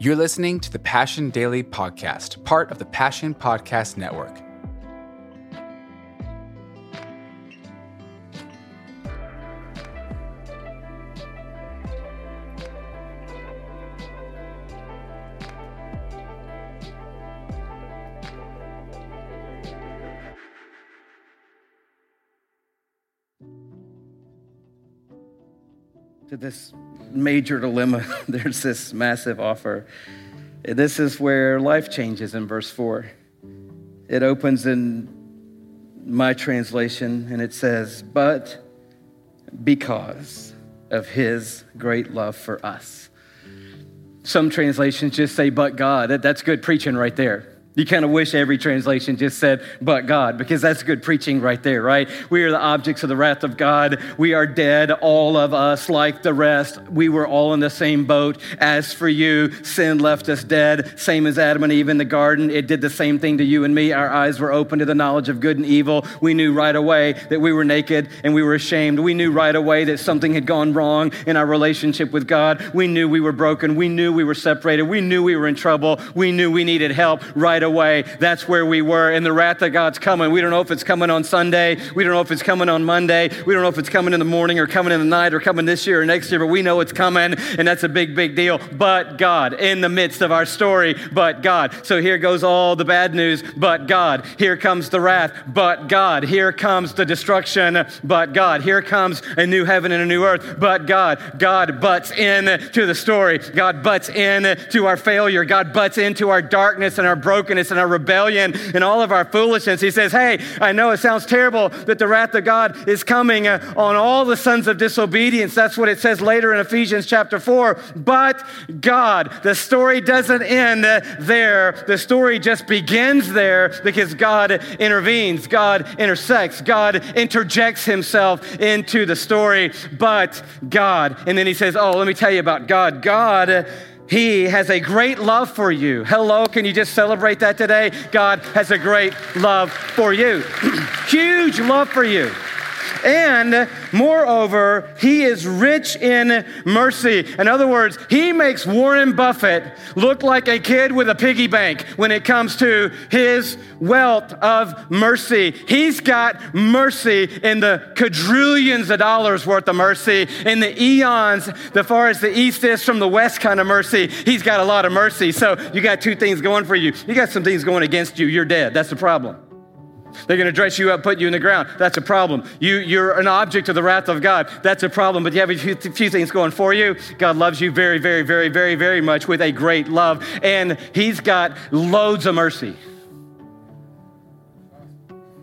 You're listening to the Passion Daily Podcast, part of the Passion Podcast Network. To this major dilemma. There's this massive offer. This is where life changes in verse 4. It opens in my translation and it says, But because of his great love for us. Some translations just say, But God. That's good preaching right there. You kind of wish every translation just said, but God, because that's good preaching right there, right? We are the objects of the wrath of God. We are dead, all of us, like the rest. We were all in the same boat. As for you, sin left us dead, same as Adam and Eve in the garden. It did the same thing to you and me. Our eyes were open to the knowledge of good and evil. We knew right away that we were naked and we were ashamed. We knew right away that something had gone wrong in our relationship with God. We knew we were broken. We knew we were separated. We knew we were in trouble. We knew we needed help right away away. That's where we were. And the wrath of God's coming. We don't know if it's coming on Sunday. We don't know if it's coming on Monday. We don't know if it's coming in the morning or coming in the night or coming this year or next year, but we know it's coming. And that's a big, big deal. But God, in the midst of our story, but God. So here goes all the bad news, but God. Here comes the wrath, but God. Here comes the destruction, but God. Here comes a new heaven and a new earth, but God. God butts in to the story. God butts in to our failure. God butts into our darkness and our brokenness brokenness and our rebellion and all of our foolishness. He says, Hey, I know it sounds terrible that the wrath of God is coming uh, on all the sons of disobedience. That's what it says later in Ephesians chapter 4. But God, the story doesn't end there. The story just begins there because God intervenes, God intersects, God interjects himself into the story. But God, and then he says, Oh, let me tell you about God. God he has a great love for you. Hello, can you just celebrate that today? God has a great love for you. Huge love for you. And moreover, he is rich in mercy. In other words, he makes Warren Buffett look like a kid with a piggy bank when it comes to his wealth of mercy. He's got mercy in the quadrillions of dollars worth of mercy, in the eons, the far as the east is from the west kind of mercy. He's got a lot of mercy. So you got two things going for you. You got some things going against you. You're dead. That's the problem. They're going to dress you up, put you in the ground. That's a problem. You, you're an object of the wrath of God. That's a problem. But you have a few, few things going for you. God loves you very, very, very, very, very much with a great love. And He's got loads of mercy.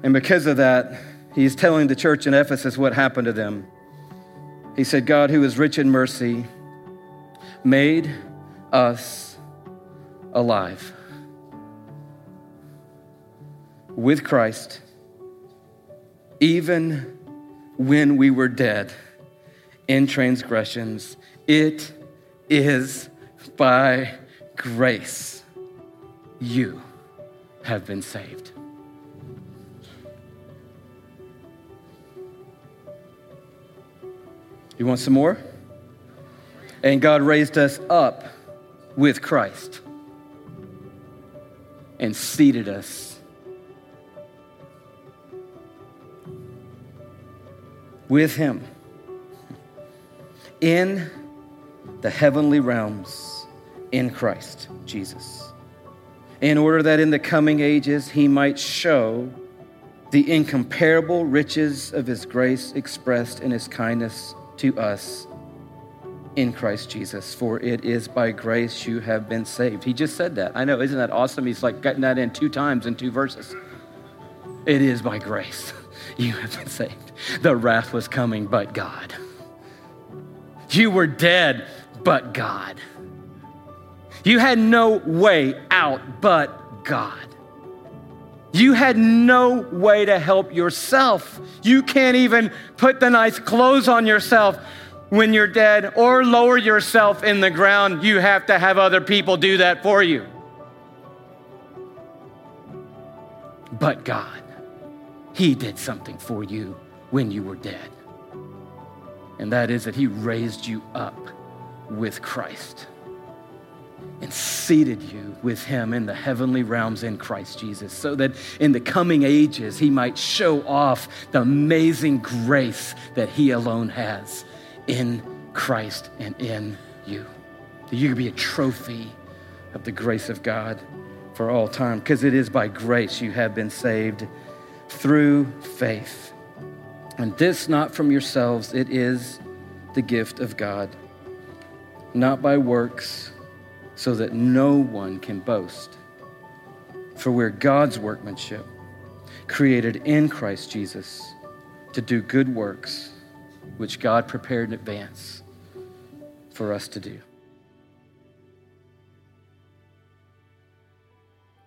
And because of that, He's telling the church in Ephesus what happened to them. He said, God, who is rich in mercy, made us alive with Christ, even when we were dead in transgressions. It is by grace you have been saved. You want some more? And God raised us up with Christ and seated us with him in the heavenly realms in Christ Jesus, in order that in the coming ages he might show the incomparable riches of his grace expressed in his kindness to us in Christ Jesus, for it is by grace you have been saved. He just said that. I know, isn't that awesome? He's like getting that in two times in two verses. It is by grace you have been saved. The wrath was coming, but God. You were dead, but God. You had no way out, but God. You had no way to help yourself. You can't even put the nice clothes on yourself when you're dead or lower yourself in the ground. You have to have other people do that for you. But God, He did something for you when you were dead. And that is that He raised you up with Christ. and seated you with him in the heavenly realms in Christ Jesus, so that in the coming ages he might show off the amazing grace that he alone has in Christ and in you. That you could be a trophy of the grace of God for all time, because it is by grace you have been saved through faith. And this not from yourselves, it is the gift of God, not by works so that no one can boast. For we're God's workmanship, created in Christ Jesus to do good works, which God prepared in advance for us to do.